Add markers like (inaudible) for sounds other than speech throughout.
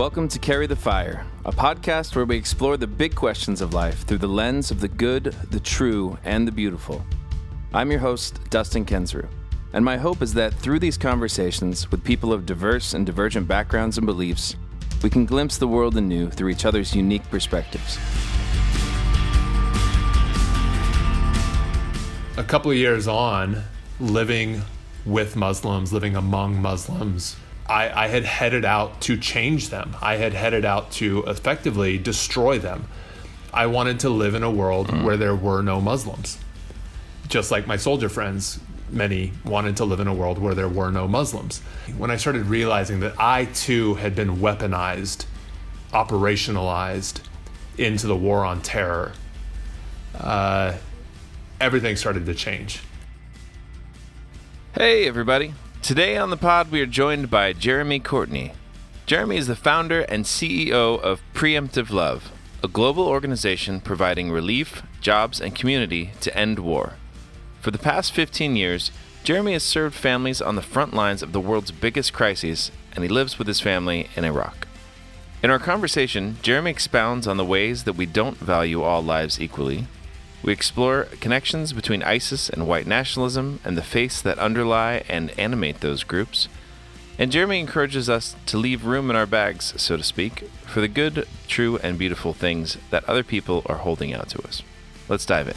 Welcome to Carry the Fire, a podcast where we explore the big questions of life through the lens of the good, the true, and the beautiful. I'm your host, Dustin Kensrue, and my hope is that through these conversations with people of diverse and divergent backgrounds and beliefs, we can glimpse the world anew through each other's unique perspectives. A couple of years on, living with Muslims, living among Muslims, I, I, had headed out to change them. I had headed out to effectively destroy them. I wanted to live in a world mm. where there were no Muslims. Just like my soldier friends, many wanted to live in a world where there were no Muslims. When I started realizing that I too had been weaponized, operationalized into the war on terror, uh, everything started to change. Hey, everybody. Today on the pod, we are joined by Jeremy Courtney. Jeremy is the founder and CEO of Preemptive Love, a global organization providing relief, jobs, and community to end war. For the past 15 years, Jeremy has served families on the front lines of the world's biggest crises, and he lives with his family in Iraq. In our conversation, Jeremy expounds on the ways that we don't value all lives equally, we explore connections between ISIS and white nationalism and the faiths that underlie and animate those groups. And Jeremy encourages us to leave room in our bags, so to speak, for the good, true, and beautiful things that other people are holding out to us. Let's dive in.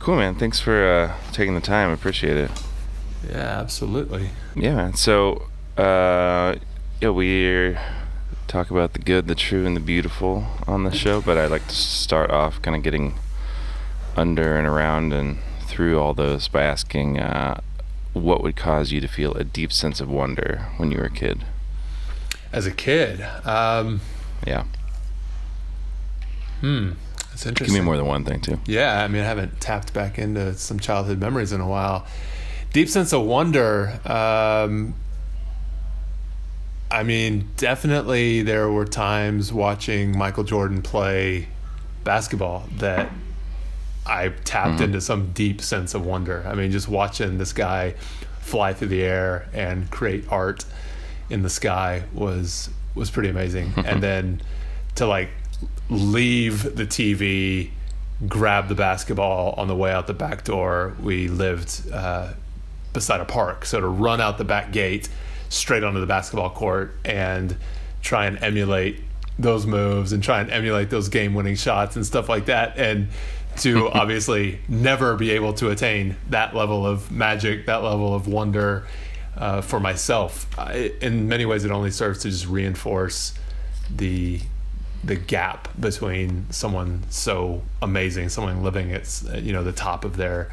Cool, man. Thanks for uh, taking the time. I appreciate it. Yeah, absolutely. Yeah, man. So, uh, yeah, we talk about the good, the true, and the beautiful on the show, but I like to start off kind of getting under and around and through all those by asking uh, what would cause you to feel a deep sense of wonder when you were a kid? As a kid? Um, yeah. Hmm. That's interesting. Give me more than one thing, too. Yeah, I mean, I haven't tapped back into some childhood memories in a while deep sense of wonder. Um, I mean, definitely there were times watching Michael Jordan play basketball that I tapped mm-hmm. into some deep sense of wonder. I mean, just watching this guy fly through the air and create art in the sky was was pretty amazing. (laughs) and then to like leave the TV, grab the basketball on the way out the back door. We lived uh, beside a park. So to run out the back gate straight onto the basketball court and try and emulate those moves and try and emulate those game winning shots and stuff like that. And to (laughs) obviously never be able to attain that level of magic, that level of wonder uh, for myself. I, in many ways, it only serves to just reinforce the the gap between someone so amazing, someone living at you know the top of their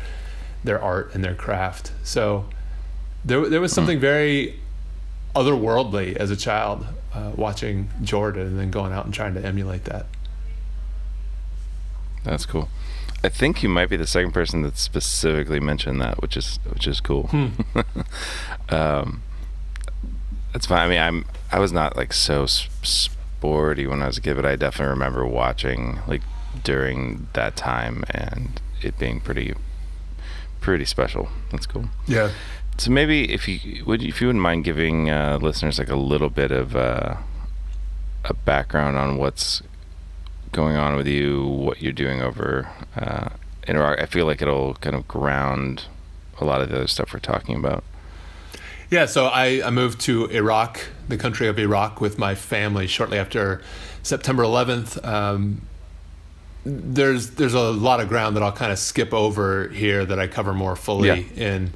their art and their craft. So there, there was something very otherworldly as a child uh, watching Jordan and then going out and trying to emulate that. That's cool. I think you might be the second person that specifically mentioned that, which is which is cool. Hmm. (laughs) um, that's fine. I mean, I'm I was not like so sporty when I was a kid, but I definitely remember watching like during that time and it being pretty pretty special. That's cool. Yeah. So maybe if you would, if you wouldn't mind giving uh, listeners like a little bit of uh, a background on what's going on with you, what you're doing over uh, in Iraq, I feel like it'll kind of ground a lot of the other stuff we're talking about. Yeah, so I, I moved to Iraq, the country of Iraq, with my family shortly after September 11th. Um, there's there's a lot of ground that I'll kind of skip over here that I cover more fully yeah. in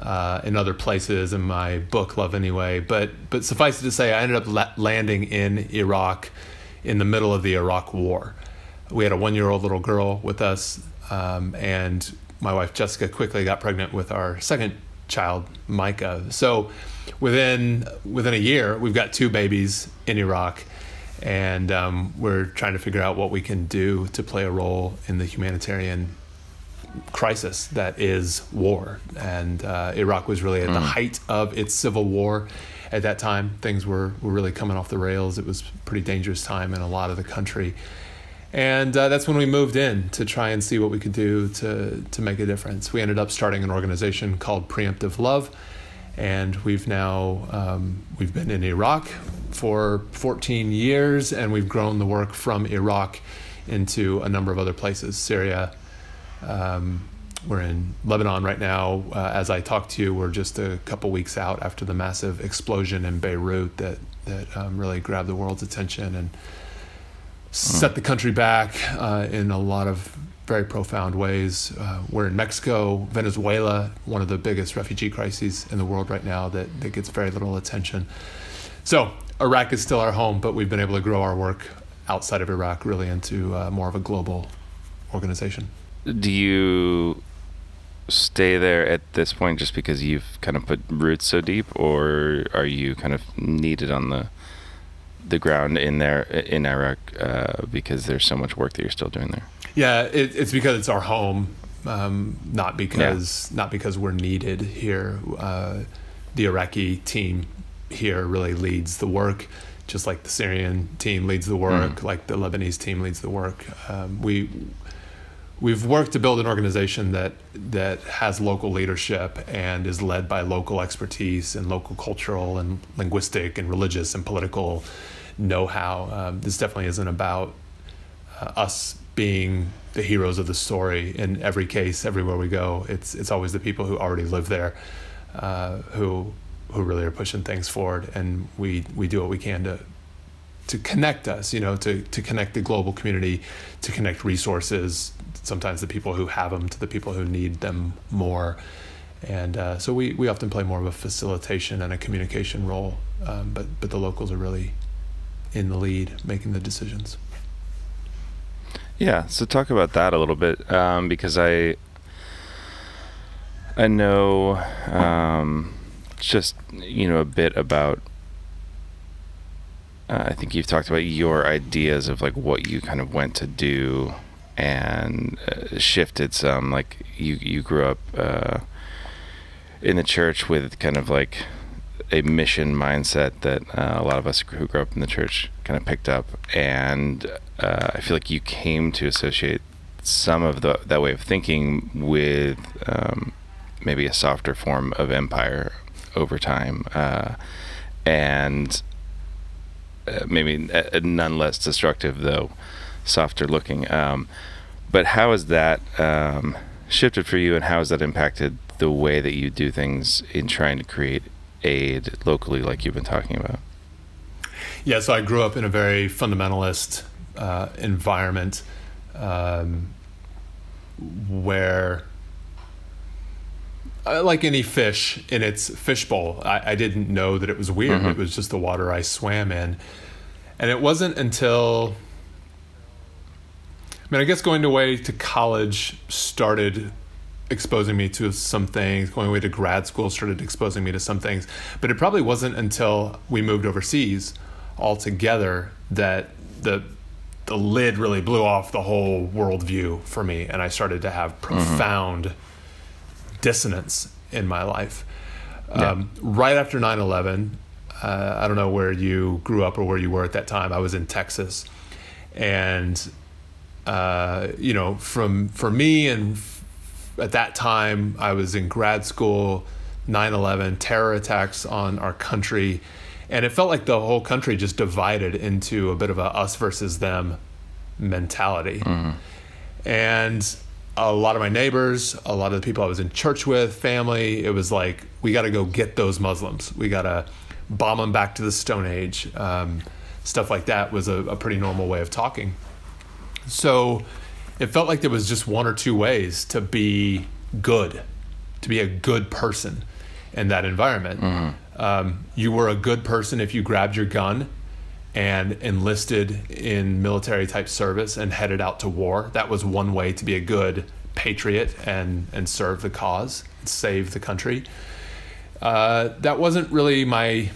uh, in other places in my book Love Anyway. But but suffice it to say, I ended up la- landing in Iraq in the middle of the Iraq War. We had a one year old little girl with us, um, and my wife Jessica quickly got pregnant with our second child, Micah. So within within a year, we've got two babies in Iraq and um, we're trying to figure out what we can do to play a role in the humanitarian crisis that is war. And uh, Iraq was really at mm. the height of its civil war at that time. Things were, were really coming off the rails. It was a pretty dangerous time in a lot of the country. And uh, that's when we moved in to try and see what we could do to, to make a difference. We ended up starting an organization called Preemptive Love, and we've now um, we've been in Iraq for 14 years, and we've grown the work from Iraq into a number of other places, Syria. Um, we're in Lebanon right now. Uh, as I talk to you, we're just a couple weeks out after the massive explosion in Beirut that that um, really grabbed the world's attention and set the country back uh, in a lot of very profound ways. Uh, we're in Mexico, Venezuela, one of the biggest refugee crises in the world right now that, that gets very little attention. So, Iraq is still our home, but we've been able to grow our work outside of Iraq really into uh, more of a global organization. Do you stay there at this point just because you've kind of put roots so deep, or are you kind of needed on the the ground in there in Iraq uh, because there's so much work that you're still doing there? Yeah, it, it's because it's our home, um, not because yeah. not because we're needed here. Uh, the Iraqi team here really leads the work, just like the Syrian team leads the work, mm. like the Lebanese team leads the work. Um, we we've worked to build an organization that that has local leadership and is led by local expertise and local cultural and linguistic and religious and political know-how. Um, this definitely isn't about uh, us being the heroes of the story in every case, everywhere we go. It's it's always the people who already live there, uh, who who really are pushing things forward, and we we do what we can to to connect us, you know, to to connect the global community, to connect resources, sometimes the people who have them to the people who need them more. And uh, so we, we often play more of a facilitation and a communication role, um, but but the locals are really in the lead, making the decisions. Yeah, so talk about that a little bit um, because I I know um, just you know a bit about. Uh, I think you've talked about your ideas of like what you kind of went to do and uh, shifted some. Like you, you grew up uh, in the church with kind of like a mission mindset that uh, a lot of us who grew up in the church kind of picked up, and uh, I feel like you came to associate some of the that way of thinking with um, maybe a softer form of empire over time, uh, and uh, maybe none less destructive though softer looking. Um, but how has that um, shifted for you, and how has that impacted the way that you do things in trying to create aid locally, like you've been talking about? Yeah, so I grew up in a very fundamentalist uh, environment um, where uh, like any fish in its fishbowl, I, I, didn't know that it was weird. Mm-hmm. It was just the water I swam in. And it wasn't until I mean, I guess going away to college started exposing me to some things. Going away to grad school started exposing me to some things. But it probably wasn't until we moved overseas altogether that the the lid really blew off the whole worldview for me, and I started to have mm-hmm. profound mm-hmm. Dissonance in my life. Yeah. Um, right after 9 11, uh, I don't know where you grew up or where you were at that time. I was in Texas. And uh, you know, from for me and f- at that time I was in grad school, 9/11 terror attacks on our country, and it felt like the whole country just divided into a bit of a us versus them mentality. Mm-hmm. And a lot of my neighbors, a lot of the people I was in church with, family, it was like we got to go get those Muslims. We got to bomb them back to the Stone Age. Um, stuff like that was a, a pretty normal way of talking. So it felt like there was just one or two ways to be good, to be a good person in that environment. Mm-hmm. Um, you were a good person if you grabbed your gun and enlisted in military type service and headed out to war. That was one way to be a good patriot and and serve the cause, save the country. Uh, that wasn't really my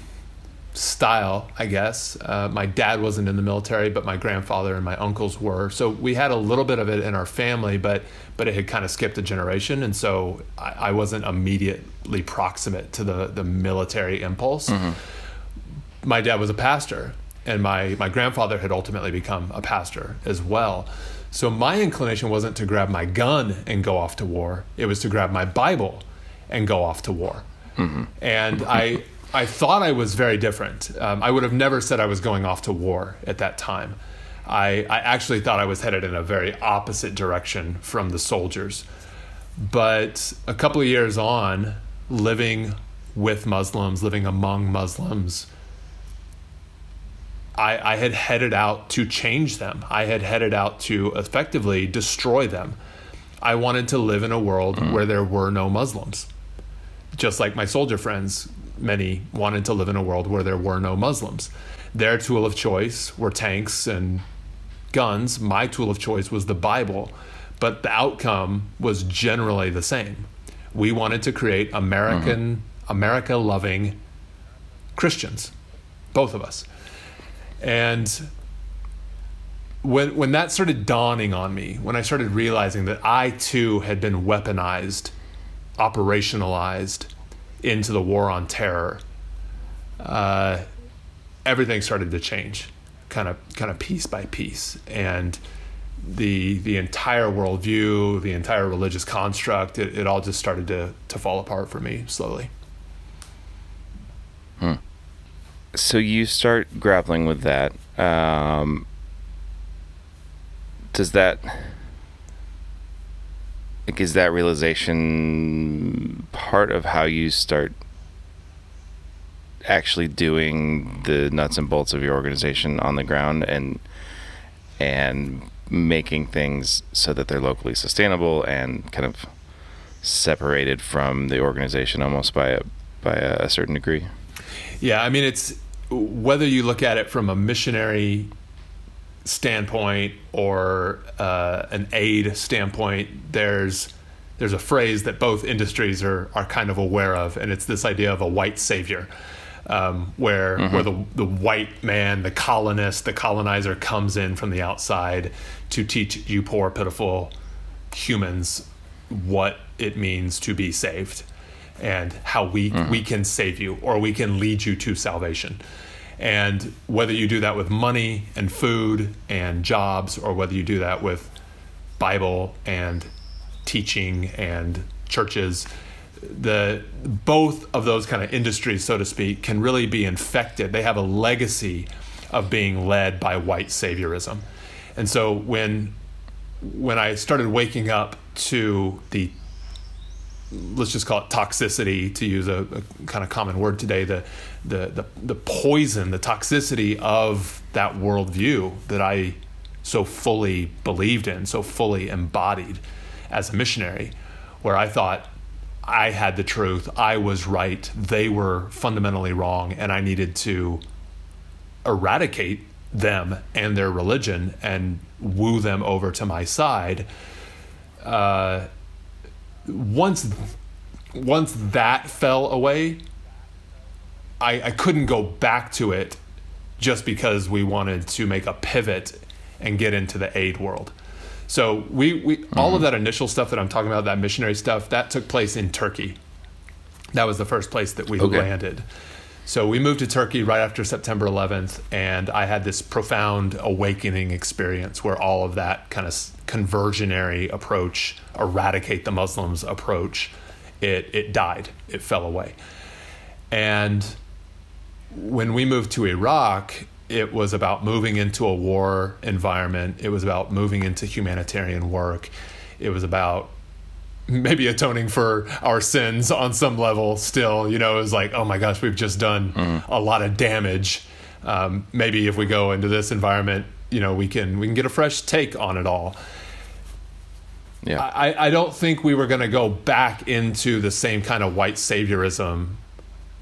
style, I guess. Uh, my dad wasn't in the military, but my grandfather and my uncles were. So we had a little bit of it in our family, but but it had kind of skipped a generation, and so I, I wasn't immediately proximate to the the military impulse. Mm-hmm. My dad was a pastor, and my my grandfather had ultimately become a pastor as well. So my inclination wasn't to grab my gun and go off to war. It was to grab my Bible and go off to war. Mm-hmm. And I I thought I was very different. Um, I would have never said I was going off to war at that time. I, I actually thought I was headed in a very opposite direction from the soldiers. But a couple of years on, living with Muslims, living among Muslims, I, I had headed out to change them. I had headed out to effectively destroy them. I wanted to live in a world mm. where there were no Muslims. Just like my soldier friends, many wanted to live in a world where there were no Muslims. Their tool of choice were tanks and guns. My tool of choice was the Bible, but the outcome was generally the same. We wanted to create American, mm-hmm. America loving Christians, both of us. And when when that started dawning on me, when I started realizing that I too had been weaponized, operationalized into the war on terror, uh, everything started to change, kind of kind of piece by piece, and the the entire worldview, the entire religious construct, it, it all just started to to fall apart for me slowly. Hmm so you start grappling with that. Um, does that like is that realization part of how you start actually doing the nuts and bolts of your organization on the ground and and making things so that they're locally sustainable and kind of separated from the organization almost by a by a certain degree yeah, I mean, it's whether you look at it from a missionary standpoint or uh, an aid standpoint, there's there's a phrase that both industries are are kind of aware of, and it's this idea of a white savior. Um, where mm-hmm. where the the white man, the colonist, the colonizer comes in from the outside to teach you poor, pitiful humans what it means to be saved and how we mm-hmm. we can save you or we can lead you to salvation. And whether you do that with money and food and jobs, or whether you do that with Bible and teaching and churches, the both of those kind of industries, so to speak, can really be infected. They have a legacy of being led by white saviorism. And so when when I started waking up to the let's just call it toxicity to use a, a, kind of common word today the, the the the poison the toxicity of that worldview that I so fully believed in so fully embodied as a missionary where I thought I had the truth I was right they were fundamentally wrong and I needed to eradicate them and their religion and woo them over to my side. Uh, once once that fell away, I, I couldn't go back to it just because we wanted to make a pivot and get into the aid world. So we, we mm-hmm. all of mm-hmm. that initial stuff that I'm talking about, that missionary stuff, that took place in Turkey. That was the first place that we okay. landed. So we moved to Turkey right after September 11th, and I had this profound awakening experience where all of that kind of conversionary approach, eradicate the Muslims approach, it it died. It fell away. And when we moved to Iraq, it was about moving into a war environment. It was about moving into humanitarian work. It was about maybe atoning for our sins on some level still you know it was like oh my gosh we've just done mm. a lot of damage. Um, maybe if we go into this environment you know we can we can get a fresh take on it all. Yeah. I, I don't think we were going to go back into the same kind of white saviorism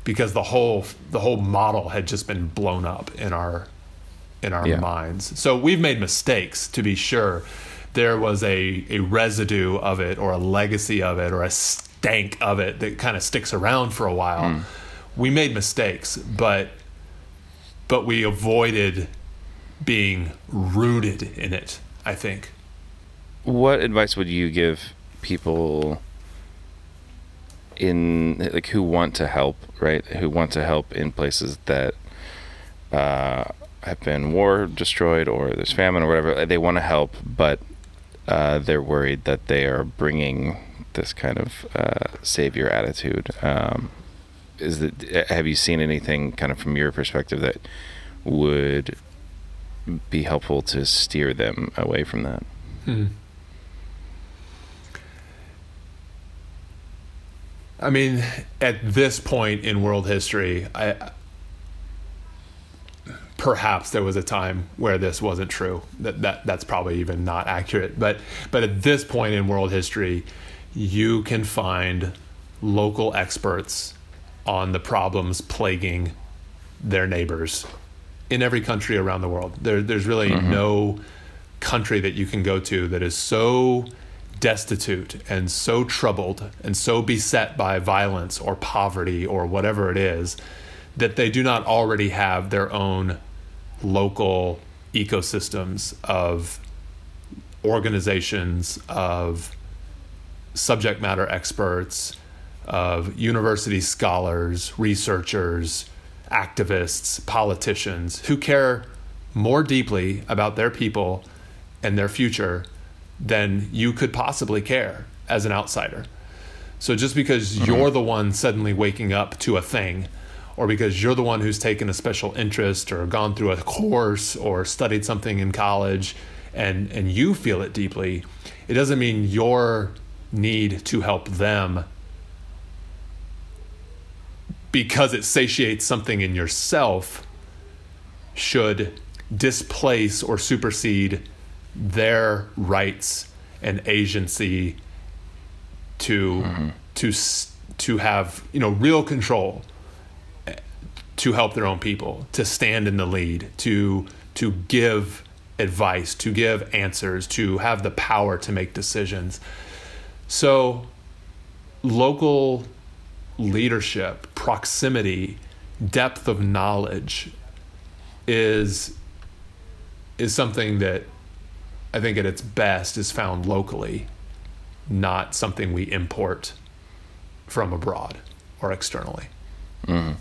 because the whole the whole model had just been blown up in our in our yeah. minds. So we've made mistakes to be sure there was a, a residue of it or a legacy of it or a stank of it that kind of sticks around for a while. Mm. We made mistakes, but but we avoided being rooted in it, I think. What advice would you give people in like who want to help, right? Who want to help in places that uh, have been war destroyed or there's famine or whatever. They want to help, but uh, they're worried that they are bringing this kind of uh, savior attitude. Um, is that have you seen anything kind of from your perspective that would be helpful to steer them away from that? Hmm. I mean, at this point in world history, I perhaps there was a time where this wasn't true. That, that that's probably even not accurate. But but at this point in world history, you can find local experts on the problems plaguing their neighbors in every country around the world. There, there's really mm-hmm. no country that you can go to that is so destitute and so troubled and so beset by violence or poverty or whatever it is that they do not already have their own local ecosystems of organizations, of subject matter experts, of university scholars, researchers, activists, politicians who care more deeply about their people and their future than you could possibly care as an outsider. So just because mm-hmm. you're the one suddenly waking up to a thing, or because you're the one who's taken a special interest or gone through a course or studied something in college and, and you feel it deeply, it doesn't mean your need to help them because it satiates something in yourself should displace or supersede their rights and agency to mm-hmm. to to have you know real control to help their own people to stand in the lead to to give advice to give answers to have the power to make decisions so local leadership proximity depth of knowledge is is something that I think at its best is found locally, not something we import from abroad or externally. Mm-hmm.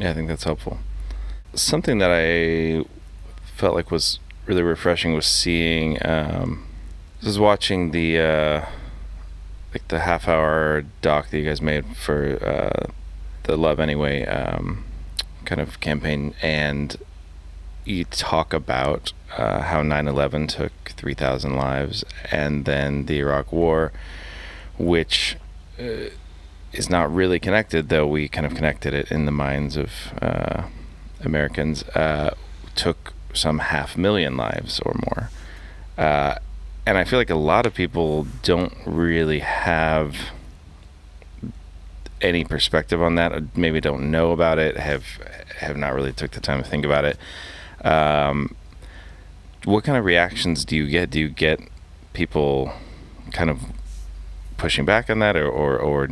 Yeah, I think that's helpful. Something that I felt like was really refreshing was seeing. Um, was watching the uh, like the half hour doc that you guys made for uh, the Love Anyway um, kind of campaign, and you talk about uh, how 9/11 took 3,000 lives, and then the Iraq War, which uh, is not really connected, though we kind of connected it in the minds of uh, Americans, uh, took some half million lives or more. Uh, and I feel like a lot of people don't really have any perspective on that. Maybe don't know about it. Have have not really took the time to think about it. Um, what kind of reactions do you get? Do you get people kind of pushing back on that, or or, or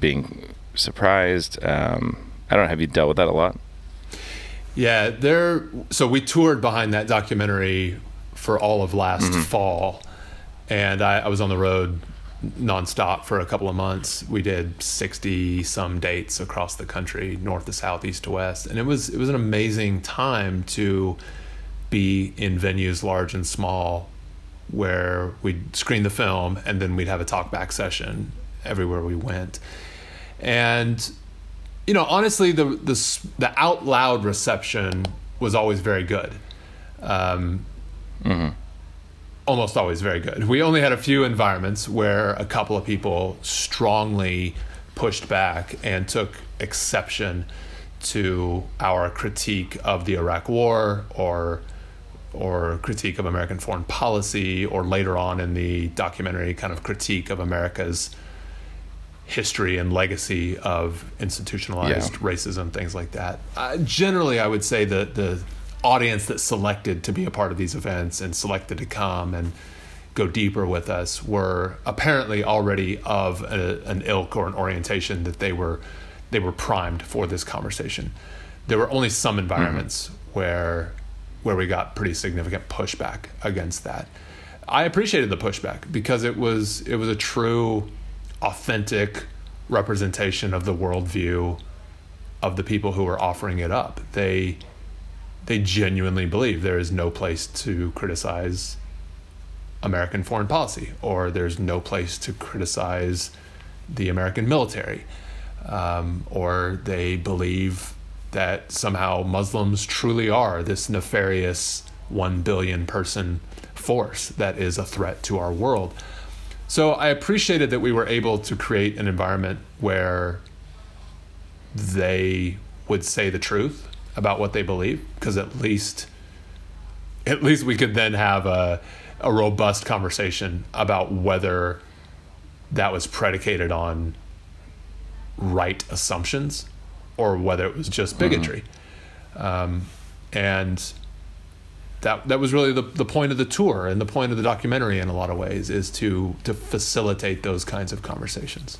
being surprised? Um, I don't know. Have you dealt with that a lot? Yeah, there. So we toured behind that documentary for all of last mm-hmm. fall, and I, I was on the road nonstop for a couple of months. We did 60 some dates across the country, north to south, east to west. And it was it was an amazing time to be in venues large and small where we'd screen the film and then we'd have a talk back session everywhere we went. And you know, honestly the the the out loud reception was always very good. Um, mm-hmm almost always very good. We only had a few environments where a couple of people strongly pushed back and took exception to our critique of the Iraq War or or critique of American foreign policy or later on in the documentary kind of critique of America's history and legacy of institutionalized yeah. racism things like that. Uh, generally I would say that the audience that selected to be a part of these events and selected to come and go deeper with us were apparently already of a, an ilk or an orientation that they were they were primed for this conversation. There were only some environments mm-hmm. where where we got pretty significant pushback against that. I appreciated the pushback because it was it was a true, authentic representation of the worldview of the people who are offering it up. They they genuinely believe there is no place to criticize American foreign policy, or there's no place to criticize the American military, um, or they believe that somehow Muslims truly are this nefarious one billion person force that is a threat to our world. So I appreciated that we were able to create an environment where they would say the truth about what they believe, because at least at least we could then have a a robust conversation about whether that was predicated on right assumptions or whether it was just bigotry. Mm-hmm. Um, and that that was really the, the point of the tour and the point of the documentary in a lot of ways is to to facilitate those kinds of conversations.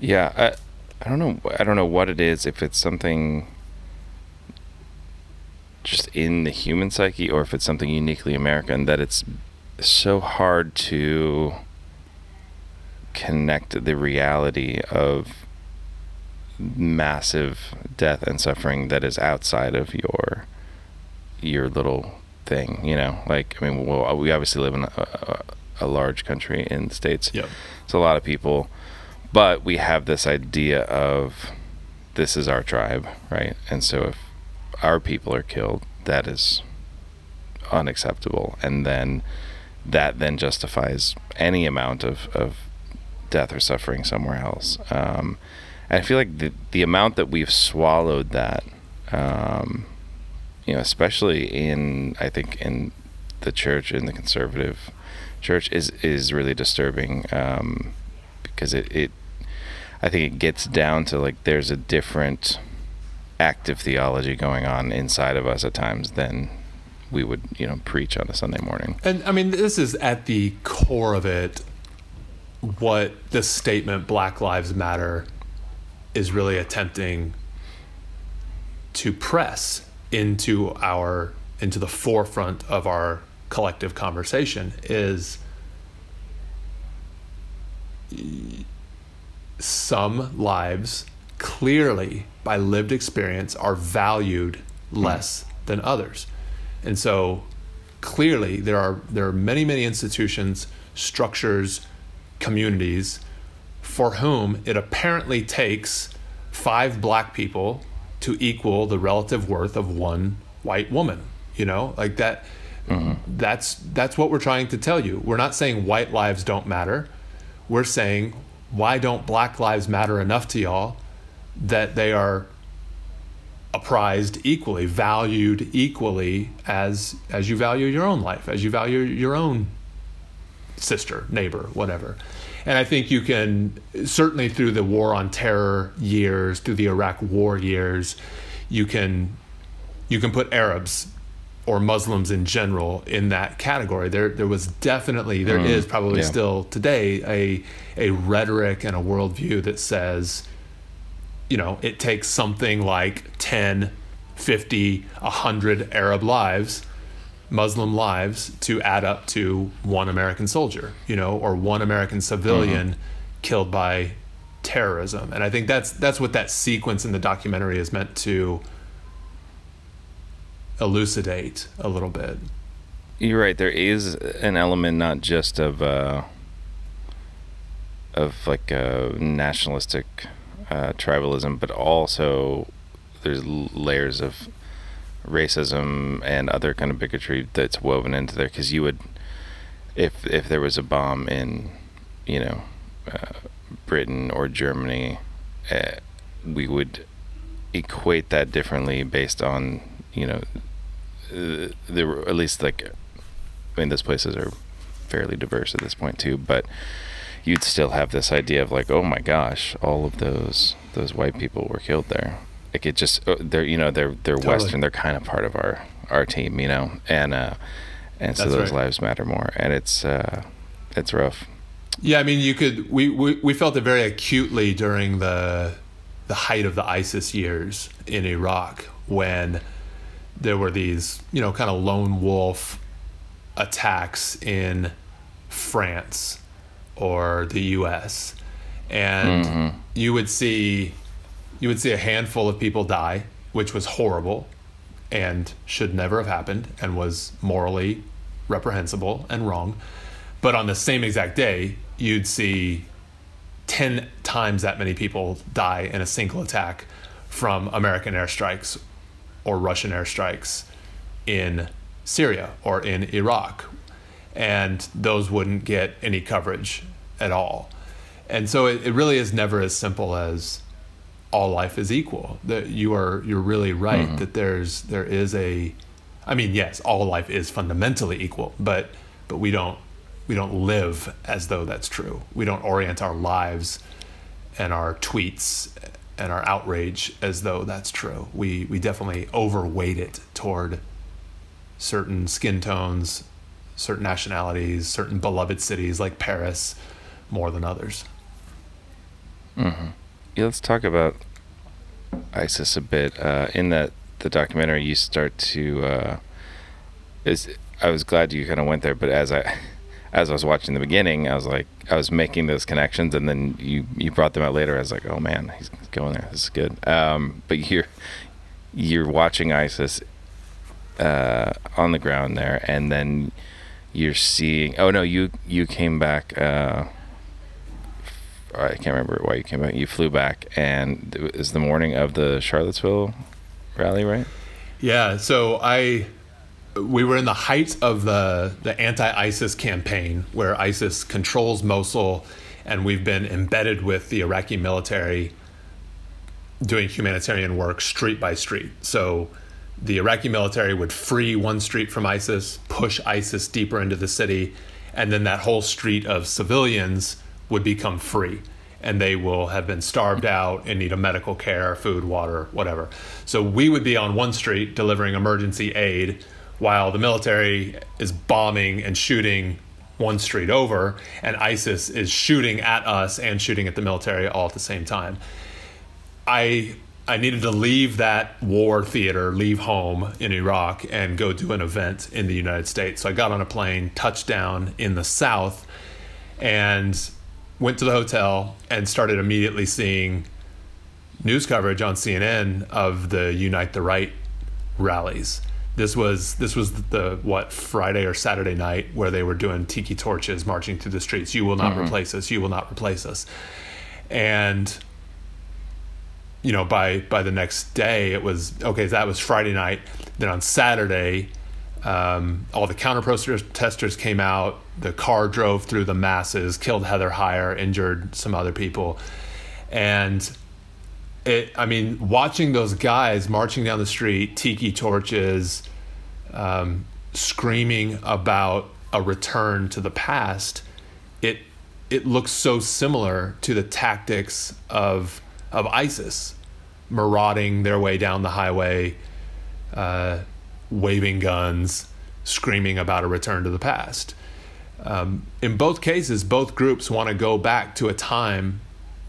Yeah, I, I don't know. I don't know what it is. If it's something just in the human psyche, or if it's something uniquely American, that it's so hard to connect the reality of massive death and suffering that is outside of your your little thing you know? Like i mean well, we obviously live in a, a, a large country in the states. Yep. it's a lot of people but we have this idea of this is our tribe right? And so if our people are killed that is unacceptable. And then that then justifies any amount of, of death or suffering somewhere else. Um, I feel like the the amount that we've swallowed that, um, you know, especially in I think in the church in the conservative church is is really disturbing um, because it, it I think it gets down to like there's a different active theology going on inside of us at times than we would you know preach on a Sunday morning. And I mean, this is at the core of it. What the statement "Black Lives Matter" is really attempting to press into our into the forefront of our collective conversation is some lives clearly by lived experience are valued less than others. And so clearly there are there are many many institutions structures communities for whom it apparently takes five black people to equal the relative worth of one white woman you know? Like that mm-hmm. that's that's what we're trying to tell you. We're not saying white lives don't matter. We're saying why don't black lives matter enough to y'all that they are apprised equally valued equally as as you value your own life as you value your own sister neighbor whatever and I think you can certainly through the war on terror years, through the Iraq war years, you can you can put Arabs or Muslims in general in that category. There there was definitely there mm, is probably yeah. still today a a rhetoric and a worldview that says you know, it takes something like 10, 50, 100 Arab lives Muslim lives to add up to one American soldier, you know, or one American civilian mm-hmm. killed by terrorism. And I think that's that's what that sequence in the documentary is meant to elucidate a little bit. You're right. There is an element not just of uh, of like a nationalistic uh, tribalism, but also there's layers of racism and other kind of bigotry that's woven into there because you would if if there was a bomb in you know uh, Britain or Germany uh, we would equate that differently based on you know uh, there were at least like I mean those places are fairly diverse at this point too but you'd still have this idea of like oh my gosh all of those those white people were killed there like it just uh, they're you know they're they're totally. Western. They're kind of part of our our team, you know, and uh, and so That's those right. lives matter more, and it's uh, it's rough. Yeah, I mean, you could we, we we felt it very acutely during the the height of the ISIS years in Iraq when there were these you know kind of lone wolf attacks in France or the U.S. and mm-hmm. you would see you would see a handful of people die, which was horrible and should never have happened and was morally reprehensible and wrong. But on the same exact day, you'd see 10 times that many people die in a single attack from American airstrikes or Russian airstrikes in Syria or in Iraq. And those wouldn't get any coverage at all. And so it, it really is never as simple as all life is equal. That you are you're really right mm-hmm. that there's there is a I mean, yes, all life is fundamentally equal, but but we don't we don't live as though that's true. We don't orient our lives and our tweets and our outrage as though that's true. We we definitely overweight it toward certain skin tones, certain nationalities, certain beloved cities like Paris more than others. Mm-hmm. Yeah, let's talk about ISIS a bit. Uh, in that the documentary, you start to. Uh, is I was glad you kind of went there, but as I (laughs) as I was watching the beginning, I was like, I was making those connections, and then you you brought them out later. I was like, oh man, he's going there. This is good. Um, but you're you're watching ISIS uh, on the ground there, and then you're seeing. Oh no, you you came back. Uh, I can't remember why you came back. You flew back, and it was the morning of the Charlottesville rally, right? Yeah. So I, we were in the height of the the anti-ISIS campaign, where ISIS controls Mosul, and we've been embedded with the Iraqi military, doing humanitarian work street by street. So. The Iraqi military would free one street from ISIS, push ISIS deeper into the city, and then that whole street of civilians would become free and they will have been starved out and need a medical care, food, water, whatever. So we would be on one street delivering emergency aid while the military is bombing and shooting one street over, and ISIS is shooting at us and shooting at the military all at the same time. I I needed to leave that war theater, leave home in Iraq, and go do an event in the United States. So I got on a plane, touched down in the South, and went to the hotel and started immediately seeing news coverage on CNN of the Unite the Right rallies. This was this was the what Friday or Saturday night where they were doing tiki torches marching through the streets. You will not mm-hmm. replace us. You will not replace us. And you know, by by the next day, it was okay. That was Friday night. Then on Saturday, um, all the counter protesters came out. The car drove through the masses, killed Heather Heyer, injured some other people, and it. I mean, watching those guys marching down the street, tiki torches, um, screaming about a return to the past. It it looks so similar to the tactics of of ISIS, marauding their way down the highway. Uh, waving guns, screaming about a return to the past. Um, in both cases, both groups want to go back to a time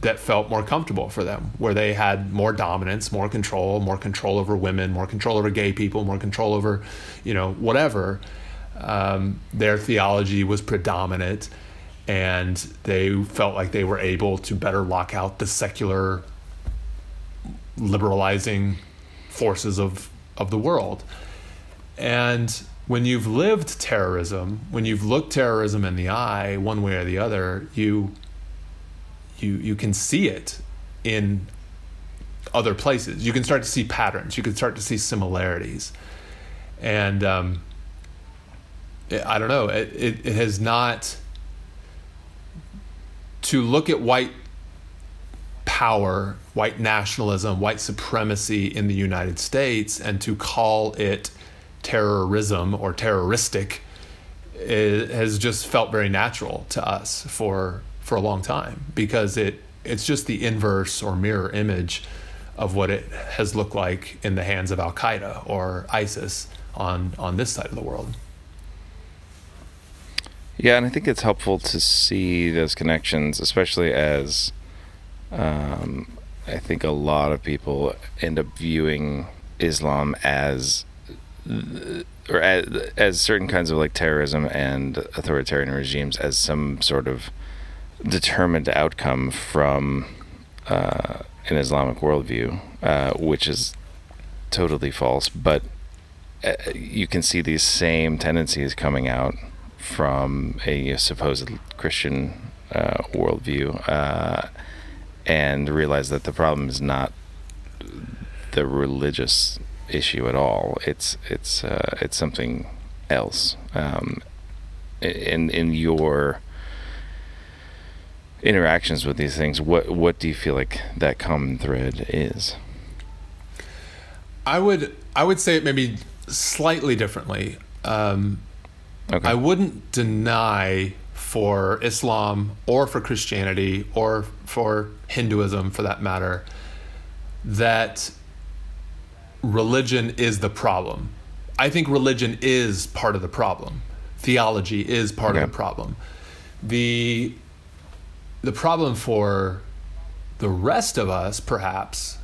that felt more comfortable for them, where they had more dominance, more control, more control over women, more control over gay people, more control over, you know, whatever. Um, their theology was predominant, and they felt like they were able to better lock out the secular, liberalizing forces of of the world. And when you've lived terrorism, when you've looked terrorism in the eye, one way or the other, you you you can see it in other places. You can start to see patterns. You can start to see similarities, and um, I don't know. It, it, it has not to look at white power, white nationalism, white supremacy in the United States, and to call it terrorism or terroristic has just felt very natural to us for for a long time because it it's just the inverse or mirror image of what it has looked like in the hands of Al Qaeda or ISIS on on this side of the world. Yeah, and I think it's helpful to see those connections, especially as um, I think a lot of people end up viewing Islam as or as, as, certain kinds of like terrorism and authoritarian regimes as some sort of determined outcome from uh, an Islamic worldview, uh, which is totally false. But uh, you can see these same tendencies coming out from a supposed Christian uh, worldview, uh, and realize that the problem is not the religious issue at all. It's it's uh, it's something else. Um, in in your interactions with these things, what what do you feel like that common thread is? I would I would say it maybe slightly differently. Um, okay. I wouldn't deny for Islam or for Christianity or for Hinduism, for that matter, that religion is the problem. I think religion is part of the problem. Theology is part okay. of the problem. The the problem for the rest of us, perhaps,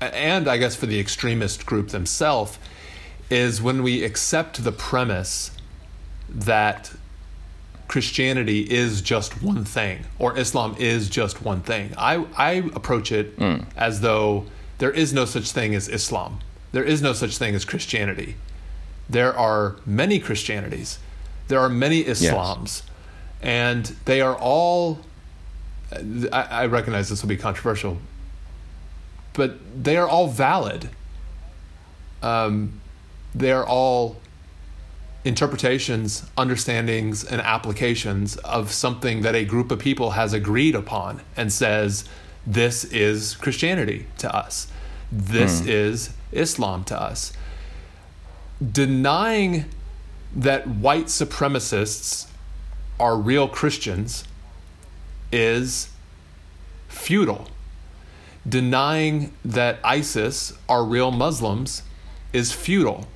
and I guess for the extremist group themselves, is when we accept the premise that Christianity is just one thing or Islam is just one thing. I, I approach it mm. as though there is no such thing as Islam, there is no such thing as Christianity. There are many Christianities, there are many Islams, yes. and they are all I, I recognize this will be controversial, but they are all valid. Um, they are all interpretations, understandings, and applications of something that a group of people has agreed upon and says, this is Christianity to us. This mm. is Islam to us. Denying that white supremacists are real Christians is futile. Denying that ISIS are real Muslims is futile.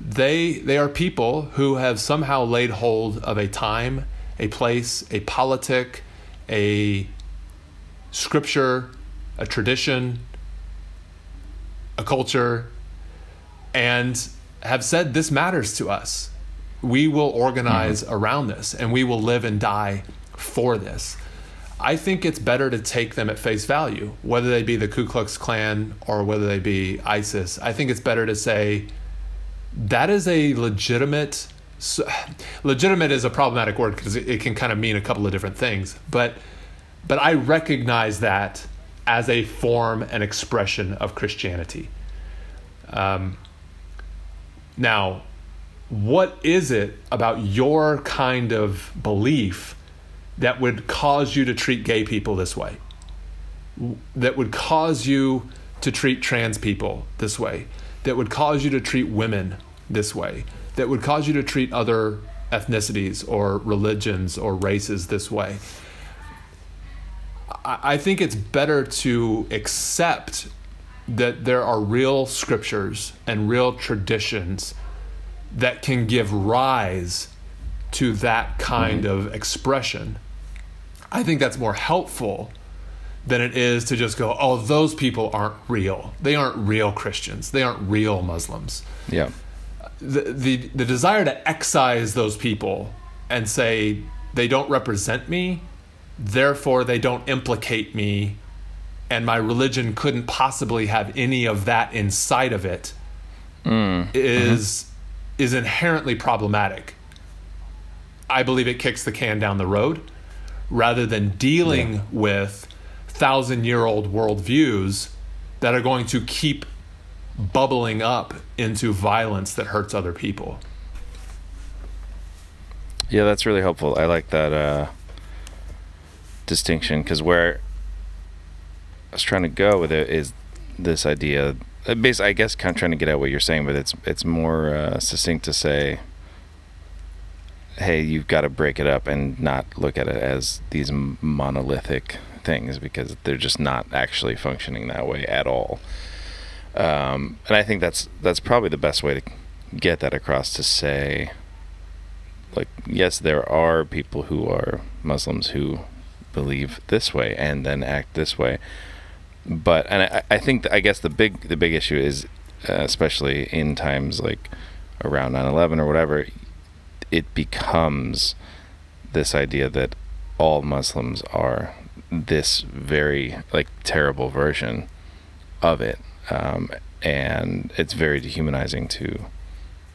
They, they are people who have somehow laid hold of a time, a place, a politic, a scripture, a tradition, a culture, and have said this matters to us. We will organize mm-hmm. around this and we will live and die for this. I think it's better to take them at face value, whether they be the Ku Klux Klan or whether they be ISIS. I think it's better to say that is a legitimate. legitimate is a problematic word because it, it can kind of mean a couple of different things, but but I recognize that as a form and expression of Christianity. Um, now, what is it about your kind of belief that would cause you to treat gay people this way, that would cause you to treat trans people this way, that would cause you to treat women this way, that would cause you to treat other ethnicities or religions or races this way. I think it's better to accept that there are real scriptures and real traditions that can give rise to that kind mm-hmm. of expression I think that's more helpful than it is to just go, oh, those people aren't real. They aren't real Christians. They aren't real Muslims. Yeah. The, the, the desire to excise those people and say they don't represent me, therefore they don't implicate me, and my religion couldn't possibly have any of that inside of it, mm. is mm-hmm. is inherently problematic. I believe it kicks the can down the road rather than dealing yeah. with thousand year old worldviews that are going to keep bubbling up into violence that hurts other people. Yeah, that's really helpful. I like that uh, distinction because where I was trying to go with it is this idea. Uh, basically, I guess, kind of trying to get at what you're saying, but it's it's more uh, succinct to say hey, you've got to break it up and not look at it as these monolithic things because they're just not actually functioning that way at all. Um, and I think that's that's probably the best way to get that across to say, like, yes, there are people who are Muslims who believe this way and then act this way, but and I, I think I guess the big the big issue is, uh, especially in times like around 9/11 or whatever, it becomes this idea that all Muslims are this very like terrible version of it, um, and it's very dehumanizing to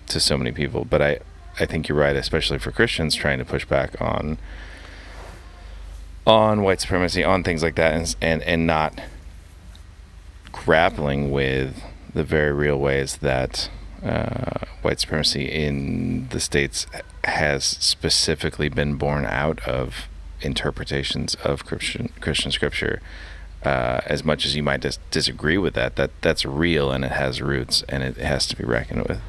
to so many people. But I I think you're right, especially for Christians trying to push back on on white supremacy, on things like that, and and, and not grappling with the very real ways that uh, white supremacy in the states has specifically been born out of interpretations of Christian Christian scripture. Uh, as much as you might dis- disagree with that, that that's real and it has roots and it has to be reckoned with.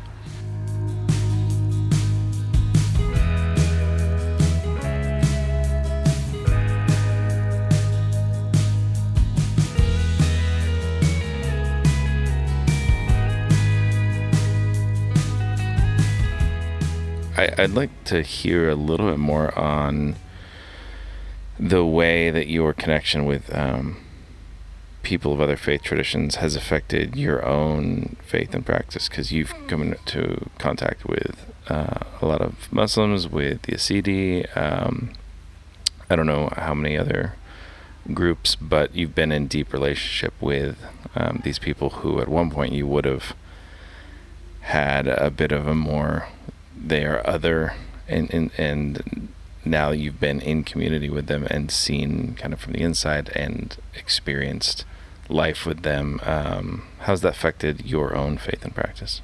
I, would like to hear a little bit more on the way that your connection with um, people of other faith traditions has affected your own faith and practice because you've come into contact with uh, a lot of Muslims, with the Yazidi. Um, I don't know how many other groups, but you've been in deep relationship with um, these people who, at one point, you would have had a bit of a more they are other and, and and now you've been in community with them and seen kind of from the inside and experienced life with them um, how's that affected your own faith and practice?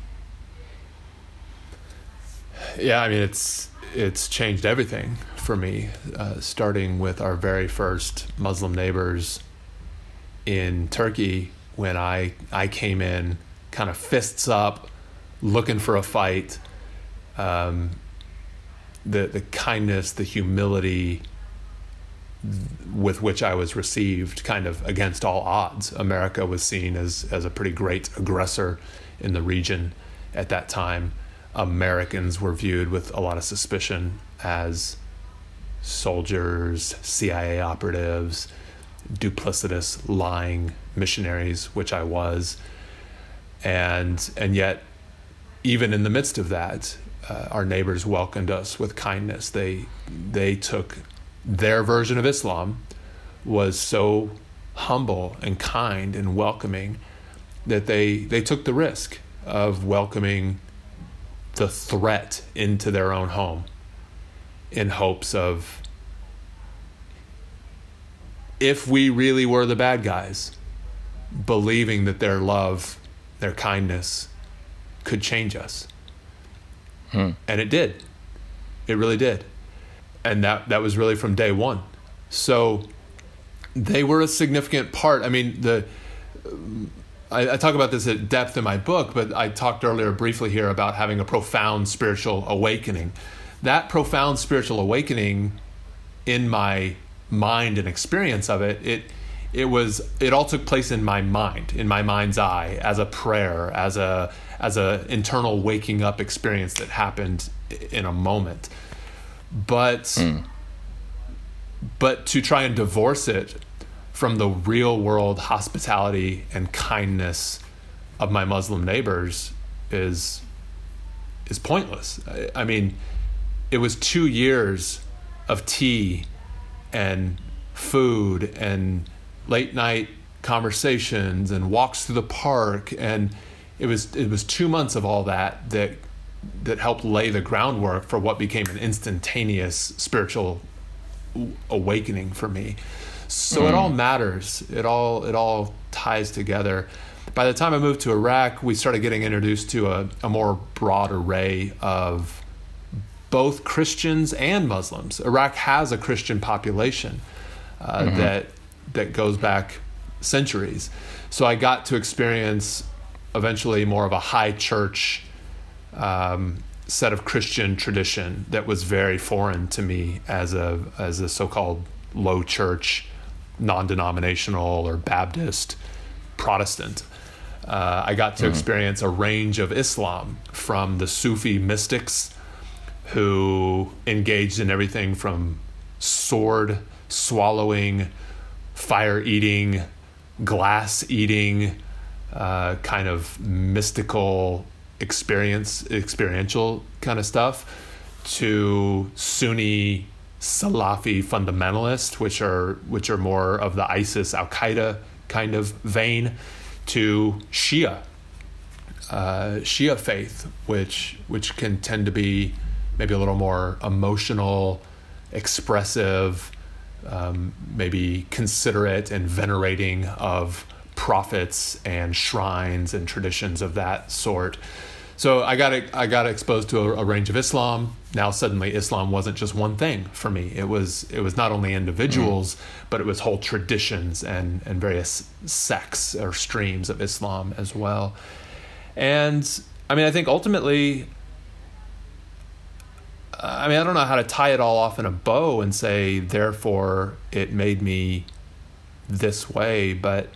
Yeah i mean it's it's changed everything for me uh, starting with our very first muslim neighbors in turkey when i i came in kind of fists up looking for a fight um, the the kindness, the humility with which I was received, kind of against all odds. America was seen as as a pretty great aggressor in the region at that time. Americans were viewed with a lot of suspicion as soldiers, CIA operatives, duplicitous, lying missionaries, which I was. And and yet, even in the midst of that, uh, our neighbors welcomed us with kindness. They they took their version of Islam was so humble and kind and welcoming that they they took the risk of welcoming the threat into their own home in hopes of if we really were the bad guys believing that their love their kindness could change us Hmm. And it did. It really did. And that, that was really from day one. So they were a significant part. I mean, the. I, I talk about this at depth in my book, but I talked earlier briefly here about having a profound spiritual awakening. That profound spiritual awakening in my mind and experience of it, it it was it all took place in my mind in my mind's eye as a prayer as a as a internal waking up experience that happened in a moment but mm. but to try and divorce it from the real world hospitality and kindness of my muslim neighbors is is pointless I, I mean it was 2 years of tea and food and late night conversations and walks through the park and it was it was two months of all that that that helped lay the groundwork for what became an instantaneous spiritual awakening for me so mm. it all matters it all it all ties together by the time i moved to iraq we started getting introduced to a, a more broad array of both christians and muslims iraq has a christian population uh, mm-hmm. that that goes back centuries. So I got to experience eventually more of a high church um, set of Christian tradition that was very foreign to me as a as a so-called low church, non-denominational or Baptist Protestant. Uh, I got to mm-hmm. experience a range of Islam from the Sufi mystics who engaged in everything from sword swallowing fire eating, glass eating, uh, kind of mystical experience, experiential kind of stuff, to Sunni Salafi fundamentalist, which are which are more of the ISIS Al Qaeda kind of vein, to Shia uh, Shia faith, which which can tend to be maybe a little more emotional, expressive, um, maybe considerate and venerating of prophets and shrines and traditions of that sort. So I got I got exposed to a, a, range of Islam. Now suddenly Islam wasn't just one thing for me. It was it was not only individuals, mm. but it was whole traditions and and various sects or streams of Islam as well. And I mean, I think ultimately I mean, I don't know how to tie it all off in a bow and say, therefore, it made me this way, but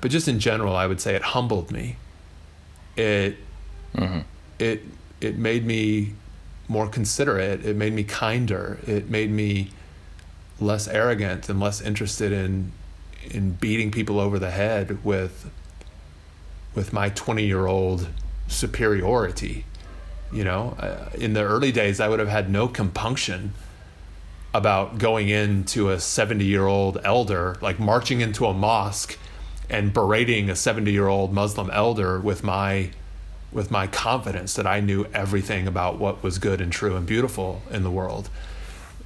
but just in general, I would say it humbled me. It mm-hmm. it it made me more considerate. It made me kinder. It made me less arrogant and less interested in in beating people over the head with with my 20 year old superiority you know, uh, in the early days, I would have had no compunction about going into a 70 year old elder, like marching into a mosque and berating a 70 year old Muslim elder with my with my confidence that I knew everything about what was good and true and beautiful in the world.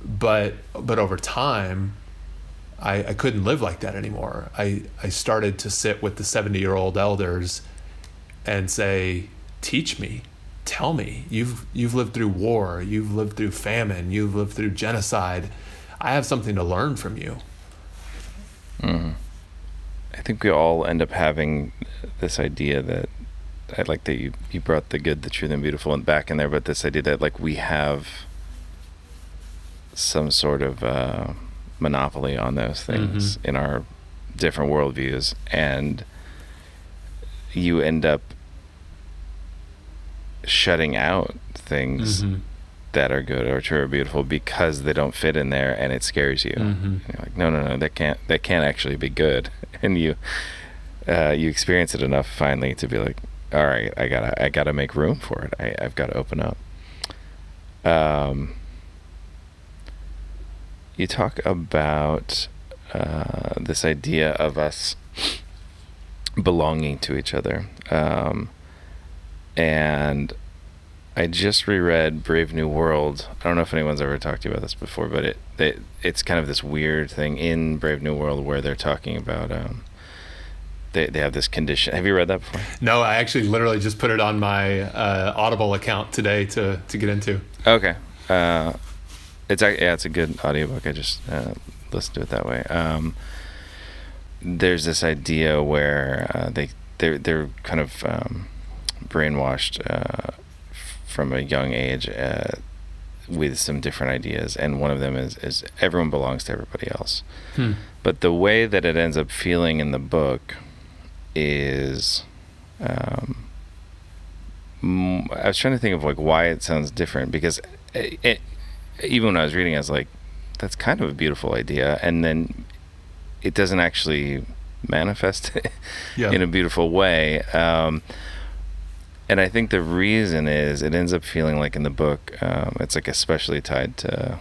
But but over time, I, I couldn't live like that anymore. I, I started to sit with the 70 year old elders and say, teach me tell me you've you've lived through war you've lived through famine you've lived through genocide i have something to learn from you mm. I think we all end up having this idea that i like that you you brought the good the true and beautiful and back in there but this idea that like we have some sort of uh, monopoly on those things mm-hmm. in our different worldviews and you end up shutting out things mm-hmm. That are good or true or beautiful because they don't fit in there and it scares you. Mm-hmm. You're like, no, no, no, that can't that can't actually be good. (laughs) And you uh, you experience it enough finally to be like, all right, I gotta I gotta make room for it. I, I've got to open up. Um, you talk about uh, this idea of us belonging to each other. Um, and I just reread Brave New World. I don't know if anyone's ever talked to you about this before, but it, it it's kind of this weird thing in Brave New World where they're talking about um, they they have this condition. Have you read that before? No, I actually literally just put it on my uh, Audible account today to to get into. Okay, uh, it's yeah, it's a good audiobook. I just uh, listened to it that way. Um, there's this idea where uh, they they're they're kind of um, brainwashed uh, from a young age uh, with some different ideas, and one of them is is everyone belongs to everybody else. Hmm. But the way that it ends up feeling in the book is. Um, I was trying to think of like why it sounds different because it, it, even when I was reading, I was like, "That's kind of a beautiful idea," and then it doesn't actually manifest (laughs) yeah. in a beautiful way. Um, and I think the reason is it ends up feeling like in the book, um, it's like especially tied to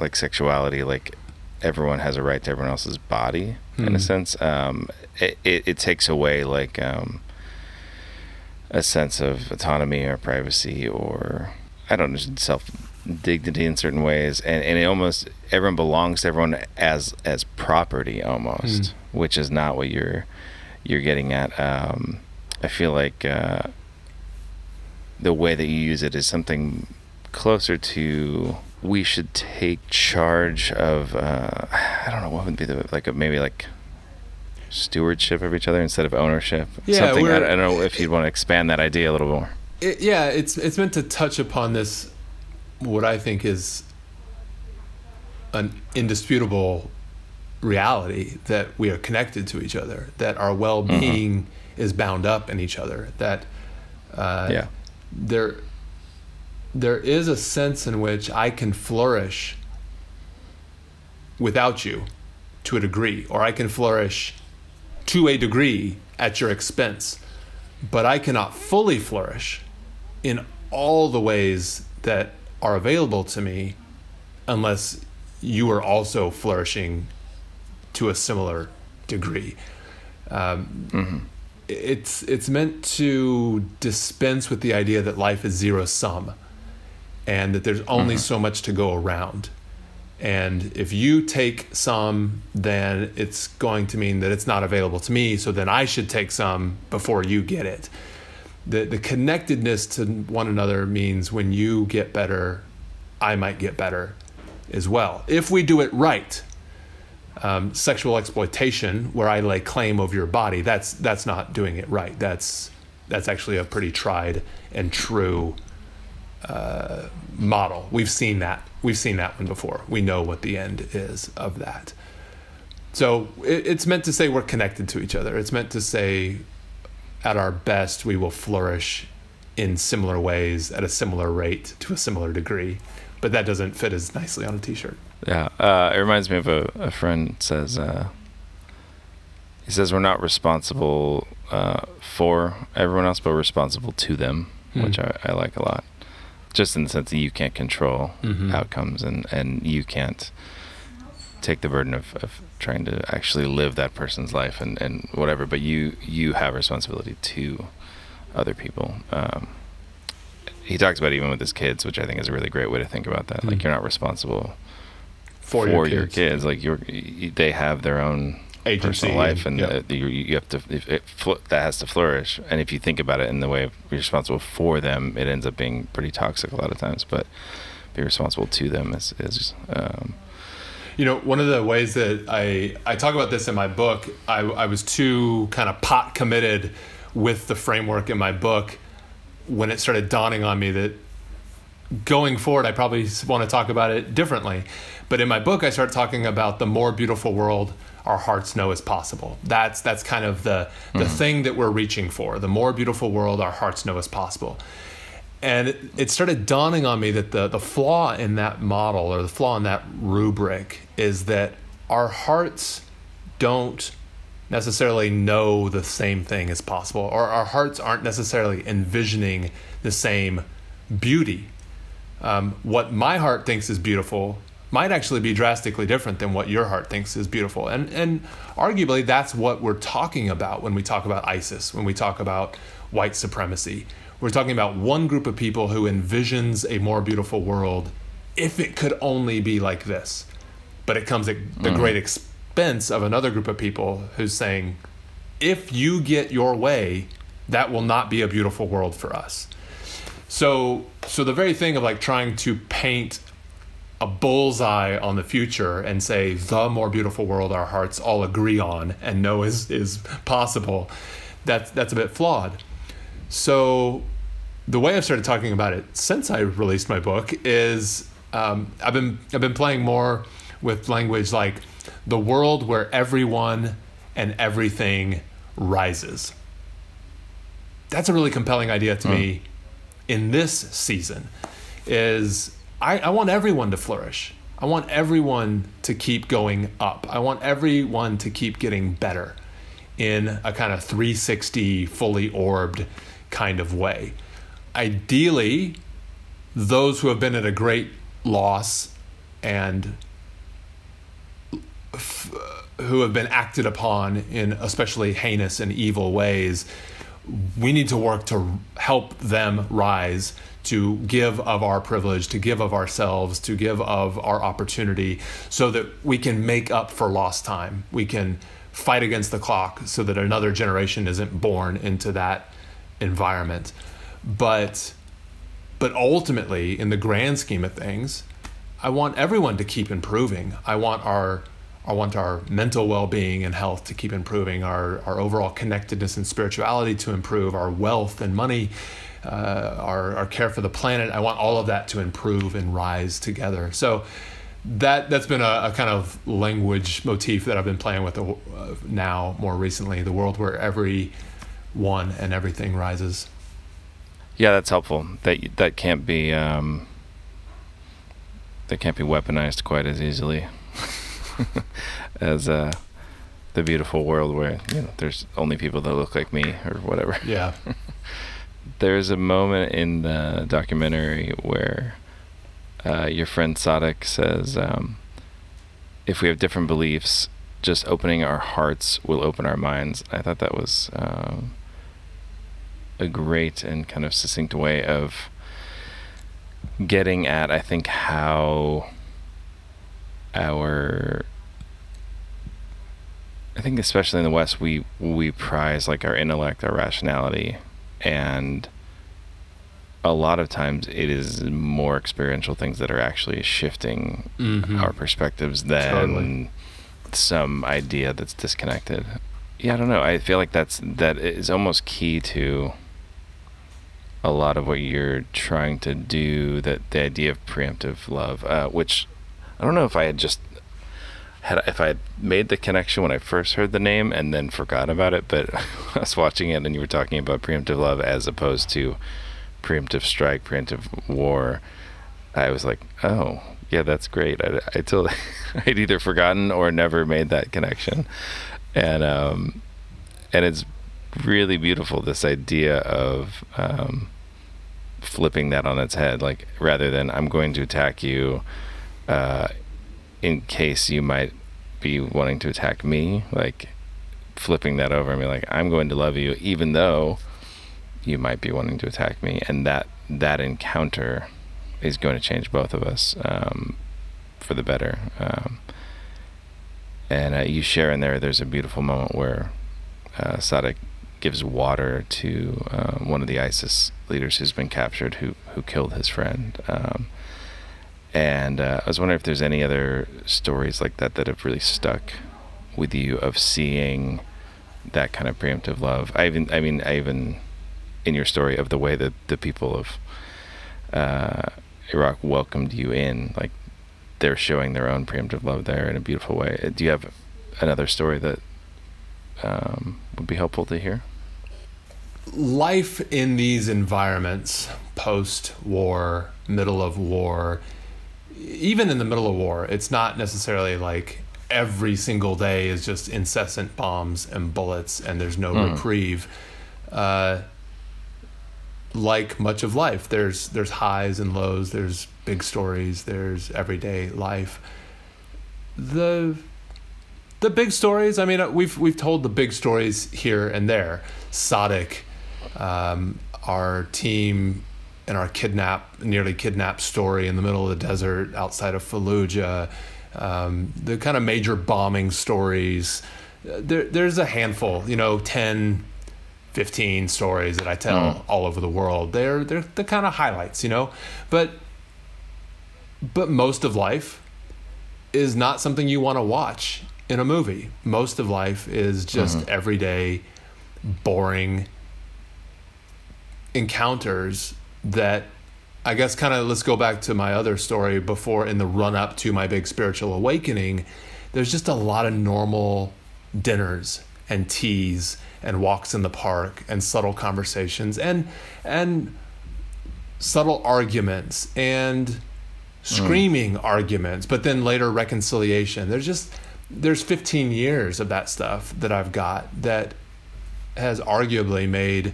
like sexuality, like everyone has a right to everyone else's body mm. in a hmm. sense. Um, it, it, it, takes away like um, a sense of autonomy or privacy or I don't know, self dignity in certain ways, and, and it almost everyone belongs to everyone as as property almost, mm. which is not what you're you're getting at. Um, I feel like. Uh, the way that you use it is something closer to we should take charge of uh, I don't know what would be the like a, maybe like stewardship of each other instead of ownership. Yeah, something I, I, don't know if you'd want to expand that idea a little more. It, yeah, it's it's meant to touch upon this what I think is an indisputable reality that we are connected to each other, that our well-being mm-hmm. is bound up in each other, that uh, yeah there there is a sense in which I can flourish without you to a degree, or I can flourish to a degree at your expense. But I cannot fully flourish in all the ways that are available to me unless you are also flourishing to a similar degree. Um, mm-hmm. It's it's meant to dispense with the idea that life is zero sum, and that there's only mm-hmm. so much to go around. And if you take some, then it's going to mean that it's not available to me. So then I should take some before you get it. The, the connectedness to one another means when you get better, I might get better as well. If we do it right, um, sexual exploitation, where I lay claim over your body, that's that's not doing it right. That's that's actually a pretty tried and true uh, model. We've seen that. We've seen that one before. We know what the end is of that. So it, it's meant to say we're connected to each other. It's meant to say, at our best, we will flourish in similar ways at a similar rate to a similar degree. But that doesn't fit as nicely on a T-shirt. Yeah, uh, it reminds me of a, a friend says. Uh, he says we're not responsible uh, for everyone else, but responsible to them, mm. which I, I like a lot just in the sense that you can't control mm-hmm. outcomes and, and you can't take the burden of, of trying to actually live that person's life and, and whatever, but you you have responsibility to other people. Um, he talks about even with his kids, which I think is a really great way to think about that. Mm-hmm. Like you're not responsible for, for your, kids. your kids. Like you're, they have their own agency personal life, and yep. you, you, have to it, that has to flourish. And if you think about it in the way of be responsible for them, it ends up being pretty toxic a lot of times. But be responsible to them is is. Um, you know, one of the ways that I I talk about this in my book, I, I was too kind of pot committed with the framework in my book when it started dawning on me that going forward, I probably want to talk about it differently. But in my book, I start talking about the more beautiful world our hearts know is possible. That's that's kind of the the mm-hmm. thing that we're reaching for. The more beautiful world our hearts know is possible. And it, it started dawning on me that the the flaw in that model or the flaw in that rubric is that our hearts don't necessarily know the same thing as possible or our hearts aren't necessarily envisioning the same beauty. Um, what my heart thinks is beautiful might actually be drastically different than what your heart thinks is beautiful. And and arguably that's what we're talking about when we talk about ISIS, when we talk about white supremacy. We're talking about one group of people who envisions a more beautiful world if it could only be like this. But it comes at the mm. great expense of another group of people who's saying if you get your way, that will not be a beautiful world for us. So so the very thing of like trying to paint a bullseye on the future and say the more beautiful world our hearts all agree on and know is is possible that's that's a bit flawed so the way I've started talking about it since I released my book is um, I've been I've been playing more with language like the world where everyone and everything rises. That's a really compelling idea to mm. me in this season. Is I, I want everyone to flourish. I want everyone to keep going up. I want everyone to keep getting better in a kind of 360, fully orbed kind of way. Ideally, those who have been at a great loss and f- uh, who have been acted upon in especially heinous and evil ways, we need to work to help them rise to give of our privilege, to give of ourselves, to give of our opportunity, so that we can make up for lost time. We can fight against the clock so that another generation isn't born into that environment. But but ultimately, in the grand scheme of things, I want everyone to keep improving. I want our I want our mental well-being and health to keep improving, our, our overall connectedness and spirituality to improve, our wealth and money uh, our, our care for the planet. I want all of that to improve and rise together. So that that's been a, a kind of language motif that I've been playing with uh, now more recently. The world where every one and everything rises. Yeah, that's helpful. That that can't be um, that can't be weaponized quite as easily (laughs) as uh, the beautiful world where you know there's only people that look like me or whatever. (laughs) Yeah. there's a moment in the documentary where uh, your friend Sadek says, um, if we have different beliefs, just opening our hearts will open our minds. I thought that was um, a great and kind of succinct way of getting at, I think, how our I think especially in the West we we prize like our intellect, our rationality, and a lot of times it is more experiential things that are actually shifting Mhm. our perspectives than Totally. some idea that's disconnected. Yeah, I don't know. I feel like that's that is almost key to a lot of what you're trying to do. That the idea of preemptive love, uh, which I don't know if I had just had if I had made the connection when I first heard the name and then forgot about it, but (laughs) I was watching it and you were talking about preemptive love as opposed to preemptive strike, preemptive war. I was like, oh, yeah, that's great. I, I totally, (laughs) I'd either forgotten or never made that connection, and um, and it's really beautiful. This idea of um, flipping that on its head, like rather than I'm going to attack you, uh, in case you might be wanting to attack me, like flipping that over and be like, I'm going to love you, even though you might be wanting to attack me, and that that encounter is going to change both of us um, for the better. Um, and uh, you share in there. There's a beautiful moment where uh, Sadek gives water to uh, one of the ISIS leaders who's been captured, who who killed his friend. Um, and uh, I was wondering if there's any other stories like that that have really stuck with you of seeing that kind of preemptive love. I even, I mean, I even in your story of the way that the people of uh, Iraq welcomed you in, like they're showing their own preemptive love there in a beautiful way. Uh, Do you have another story that um, would be helpful to hear? life in these environments post war middle of war even in the middle of war it's not necessarily like every single day is just incessant bombs and bullets and there's no Mm. reprieve uh, like much of life there's there's highs and lows there's big stories there's everyday life the the big stories. I mean, uh, we've we've told the big stories here and there. Sadek, um, our team, and our kidnap, nearly kidnapped story in the middle of the desert outside of Fallujah. Um, the kind of major bombing stories. Uh, There, there's a handful, you know, 10, 15 stories that I tell Mm. all over the world. They're they're the kind of highlights, you know, but but most of life is not something you want to watch in a movie. Most of life is just everyday, boring encounters that I guess kind of let's go back to my other story before in the run up to my big spiritual awakening. There's just a lot of normal dinners and teas and walks in the park and subtle conversations and and subtle arguments and hmm. screaming arguments, but then later reconciliation. There's just there's 15 years of that stuff that I've got that has arguably made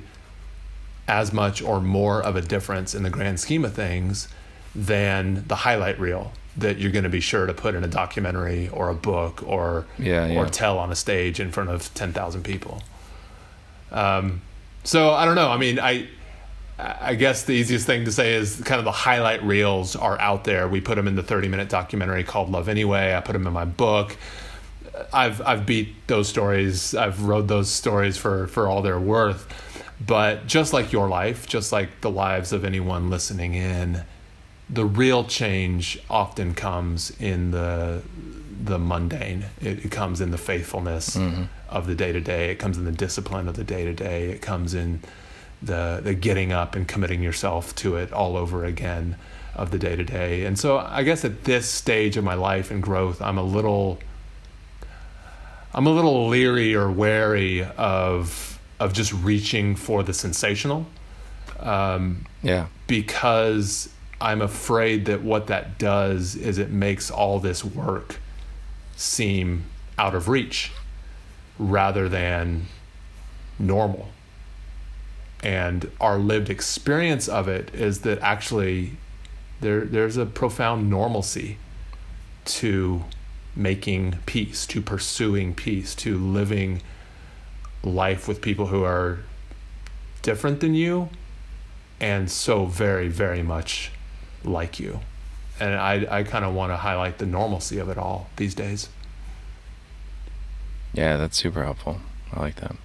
as much or more of a difference in the grand scheme of things than the highlight reel that you're going to be sure to put in a documentary or a book or Yeah, yeah. or tell on a stage in front of 10,000 people. Um, so I don't know. I mean, I I guess the easiest thing to say is kind of the highlight reels are out there. We put them in the 30 minute documentary called Love Anyway. I put them in my book. I've I've beat those stories. I've wrote those stories for for all they're worth. But just like your life, just like the lives of anyone listening in, the real change often comes in the the mundane. It, it comes in the faithfulness mm-hmm. of the day to day. It comes in the discipline of the day to day. It comes in the the getting up and committing yourself to it all over again of the day to day. And so I guess at this stage of my life and growth, I'm a little I'm a little leery or wary of of just reaching for the sensational um, Yeah. because I'm afraid that what that does is it makes all this work seem out of reach rather than normal. And our lived experience of it is that actually There, there's a profound normalcy to making peace, to pursuing peace, to living life with people who are different than you and so very, very much like you. And I, I kind of want to highlight the normalcy of it all these days. Yeah, that's super helpful. I like that.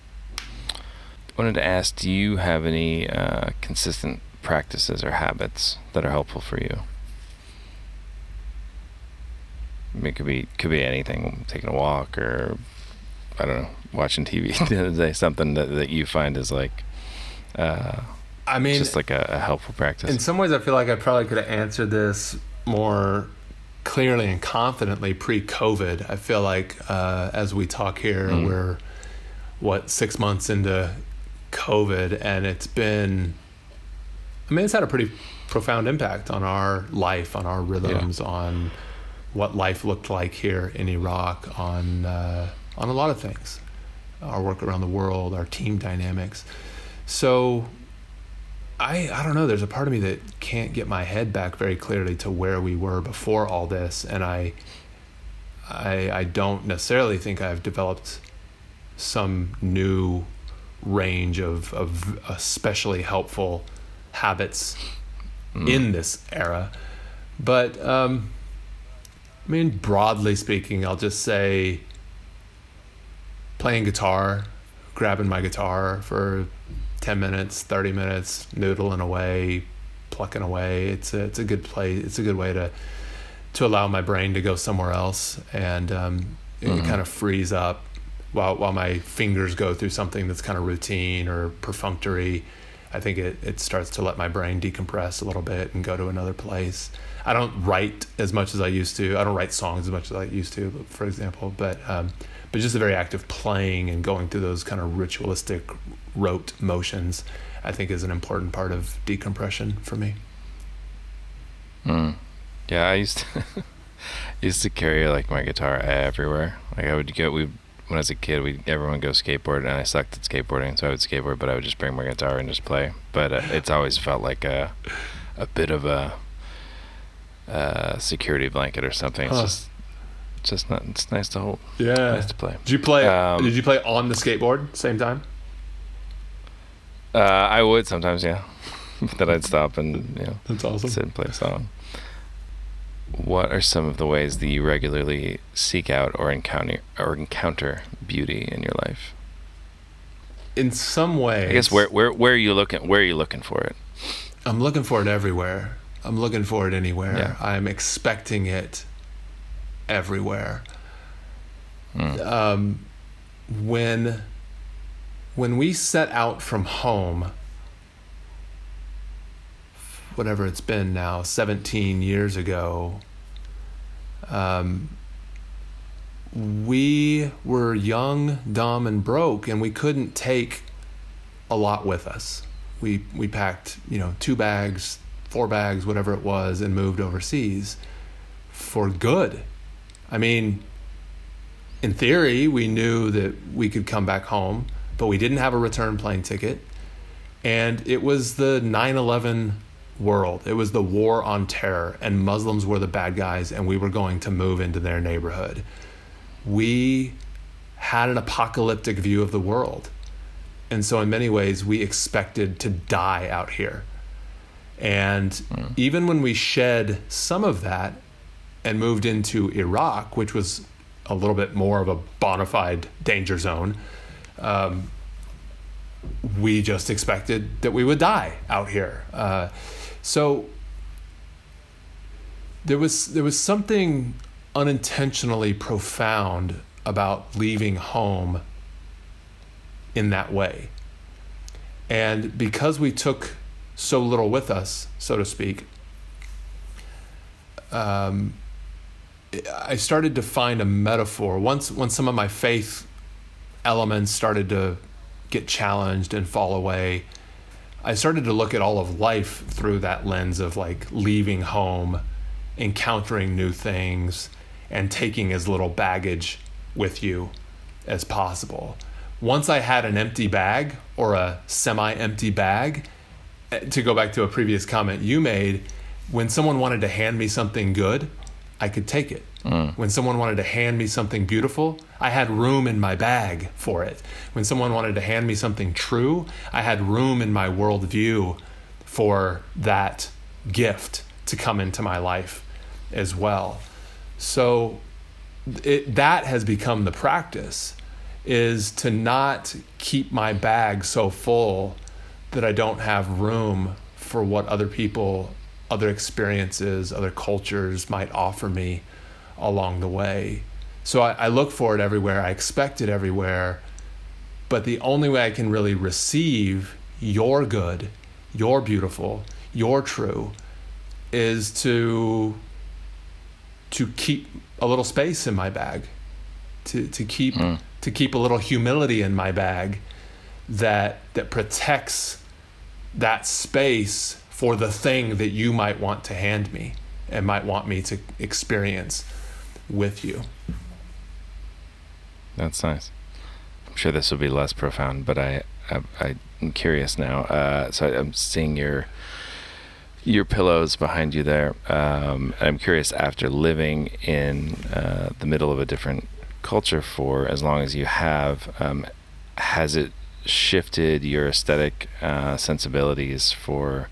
I wanted to ask do you have any uh, consistent practices or habits that are helpful for you? it could be could be anything, taking a walk or I don't know, watching TV (laughs) the other day, something that, that you find is like uh, I mean, just like a, a helpful practice. In some ways, I feel like I probably could have answered this more clearly and confidently pre-COVID. I feel like uh, as we talk here, mm. we're what six months into COVID, and it's been. I mean, it's had a pretty profound impact on our life, on our rhythms, yeah. on what life looked like here in Iraq, on uh, on a lot of things, our work around the world, our team dynamics. So I I don't know. There's a part of me that can't get my head back very clearly to where we were before all this, and I I I don't necessarily think I've developed some new range of of especially helpful habits mm. in this era, but um, I mean broadly speaking, I'll just say playing guitar, grabbing my guitar for 10 minutes, 30 minutes, noodling away, plucking away. It's a, it's a good play. It's a good way to, to allow my brain to go somewhere else and um, mm-hmm. it kind of frees up while, while my fingers go through something that's kind of routine or perfunctory. I think it, it starts to let my brain decompress a little bit and go to another place. I don't write as much as I used to. I don't write songs as much as I used to, for example, but um, but just the very act of playing and going through those kind of ritualistic rote motions, I think is an important part of decompression for me. Hmm. Yeah, I used to (laughs) used to carry like my guitar everywhere. Like I would go we when I was a kid, we everyone go skateboard, and I sucked at skateboarding, so I would skateboard, but I would just bring my guitar and just play. But uh, it's always felt like a a bit of a, a security blanket or something. It's huh. just just not. It's nice to hold. Yeah, nice to play. Did you play? Um, did you play on the skateboard same time? Uh, I would sometimes, yeah. (laughs) then I'd stop and you know, that's awesome. Sit and play a song. What are some of the ways that you regularly seek out or encounter or encounter beauty in your life? In some way, I guess where where where are you looking? Where are you looking for it? I'm looking for it everywhere. I'm looking for it anywhere. Yeah. I'm expecting it everywhere. Mm. Um, when when we set out from home, whatever it's been now, 17 years ago, um, we were young, dumb, and broke, and we couldn't take a lot with us. We we packed, you know, two bags, four bags, whatever it was, and moved overseas for good. I mean, in theory, we knew that we could come back home, but we didn't have a return plane ticket. And it was the 9 11 world. It was the war on terror, and Muslims were the bad guys, and we were going to move into their neighborhood. We had an apocalyptic view of the world. And so, in many ways, we expected to die out here. And mm. even when we shed some of that and moved into Iraq, which was a little bit more of a bona fide danger zone, um, we just expected that we would die out here. Uh, so there was there was something unintentionally profound about leaving home in that way. And because we took so little with us, so to speak, um, I started to find a metaphor once once some of my faith elements started to get challenged and fall away. I started to look at all of life through that lens of like leaving home, encountering new things, and taking as little baggage with you as possible. Once I had an empty bag or a semi empty bag, eh, to go back to a previous comment you made, when someone wanted to hand me something good, I could take it. Mm. When someone wanted to hand me something beautiful, I had room in my bag for it. When someone wanted to hand me something true, I had room in my worldview for that gift to come into my life as well. So it, that has become the practice is to not keep my bag so full that I don't have room for what other people, other experiences, other cultures might offer me along the way. So I, I look for it everywhere, I expect it everywhere, but the only way I can really receive your good, your beautiful, your true is to to keep a little space in my bag to to keep mm. to keep a little humility in my bag that that protects that space for the thing that you might want to hand me and might want me to experience with you. That's nice. I'm sure this will be less profound, but I, I am curious now. Uh, so I'm seeing your your pillows behind you there. Um, I'm curious after living in uh, the middle of a different culture for as long as you have, um, has it shifted your aesthetic uh, sensibilities for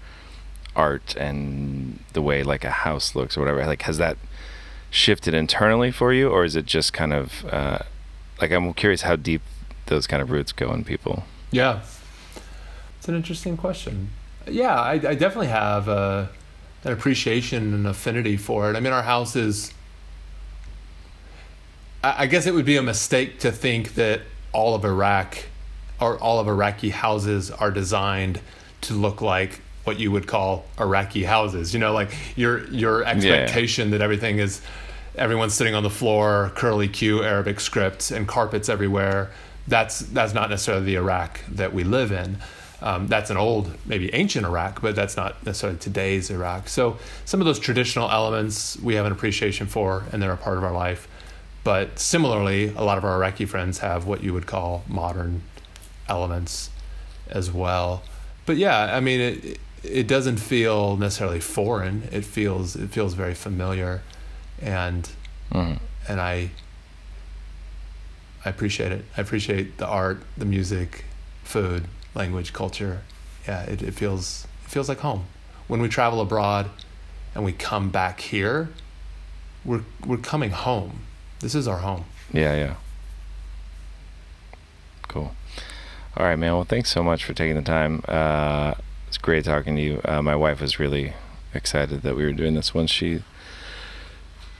art and the way like a house looks or whatever? Like, has that shifted internally for you, or is it just kind of uh, like I'm curious how deep those kind of roots go in people? Yeah, it's an interesting question. Yeah, I, I definitely have a, uh, an appreciation and affinity for it. I mean, our house is. I, I guess it would be a mistake to think that all of Iraq or all of Iraqi houses are designed to look like what you would call Iraqi houses. You know, like your your expectation yeah. that everything is everyone's sitting on the floor, curly Q Arabic script, and carpets everywhere. That's that's not necessarily the Iraq that we live in. Um, that's an old, maybe ancient Iraq, but that's not necessarily today's Iraq. So some of those traditional elements we have an appreciation for, and they're a part of our life. But similarly, a lot of our Iraqi friends have what you would call modern elements as well. But yeah, I mean, it, it doesn't feel necessarily foreign. It feels it feels very familiar, and mm-hmm. and I I appreciate it. I appreciate the art, the music, food, language, culture. Yeah, it, it feels it feels like home. When we travel abroad, and we come back here, we're we're coming home. This is our home. Yeah, yeah. Cool. All right, man. Well, thanks so much for taking the time. Uh, it's great talking to you. Uh, my wife was really excited that we were doing this one. She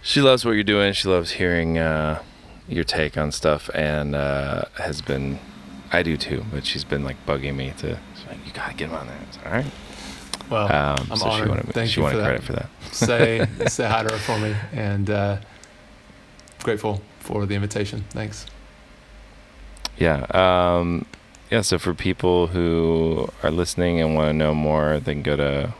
she loves what you're doing. She loves hearing uh, your take on stuff, and uh, has been. I do too, but she's been like bugging me to. Like, you gotta get him on there. All right. Well, um, I'm so honored. She wanted, Thank she you wanted for credit for that. (laughs) (laughs) say say hi to her for me, and uh, grateful for the invitation. Thanks. Yeah. Um, yeah, so for people who are listening and want to know more, they can go to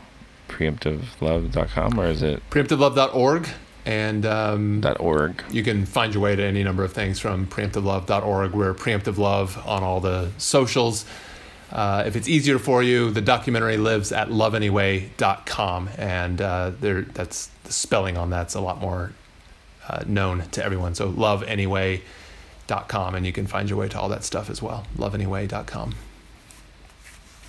preemptivelove.com or is it preemptivelove.org and um, .org. You can find your way to any number of things from preemptivelove.org. We're preemptive love on all the socials. Uh, if it's easier for you, the documentary lives at loveanyway.com, and uh, there that's the spelling on that's a lot more uh, known to everyone. So love anyway com, and you can find your way to all that stuff as well. Loveanyway.com.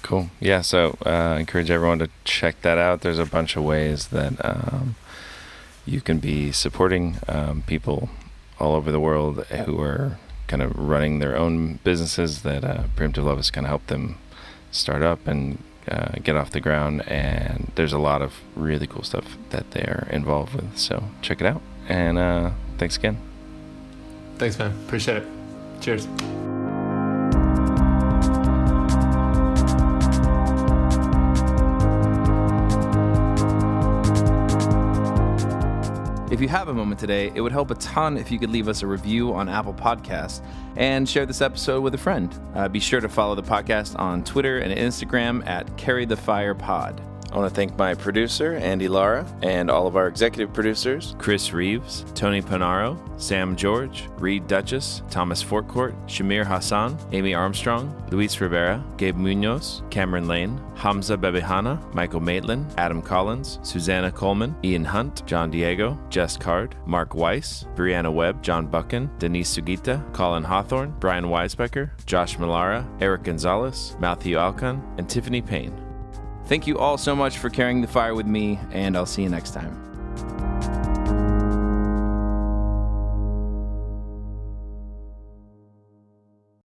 Cool. Yeah. So uh, encourage everyone to check that out. There's a bunch of ways that um, you can be supporting um, people all over the world who are kind of running their own businesses that uh, Preemptive Love is going to help them start up and uh, get off the ground. And there's a lot of really cool stuff that they're involved with. So check it out. And uh, thanks again. Thanks, man. Appreciate it. Cheers. If you have a moment today, it would help a ton if you could leave us a review on Apple Podcasts and share this episode with a friend. Uh, be sure to follow the podcast on Twitter and Instagram at Carry the Fire Pod. I want to thank my producer, Andy Lara, and all of our executive producers Chris Reeves, Tony Panaro, Sam George, Reed Duchess, Thomas Fortcourt, Shamir Hassan, Amy Armstrong, Luis Rivera, Gabe Munoz, Cameron Lane, Hamza Bebehana, Michael Maitland, Adam Collins, Susanna Coleman, Ian Hunt, John Diego, Jess Card, Mark Weiss, Brianna Webb, John Buchan, Denise Sugita, Colin Hawthorne, Brian Weisbecker, Josh Malara, Eric Gonzalez, Matthew Alcon, and Tiffany Payne. Thank you all so much for carrying the fire with me, and I'll see you next time.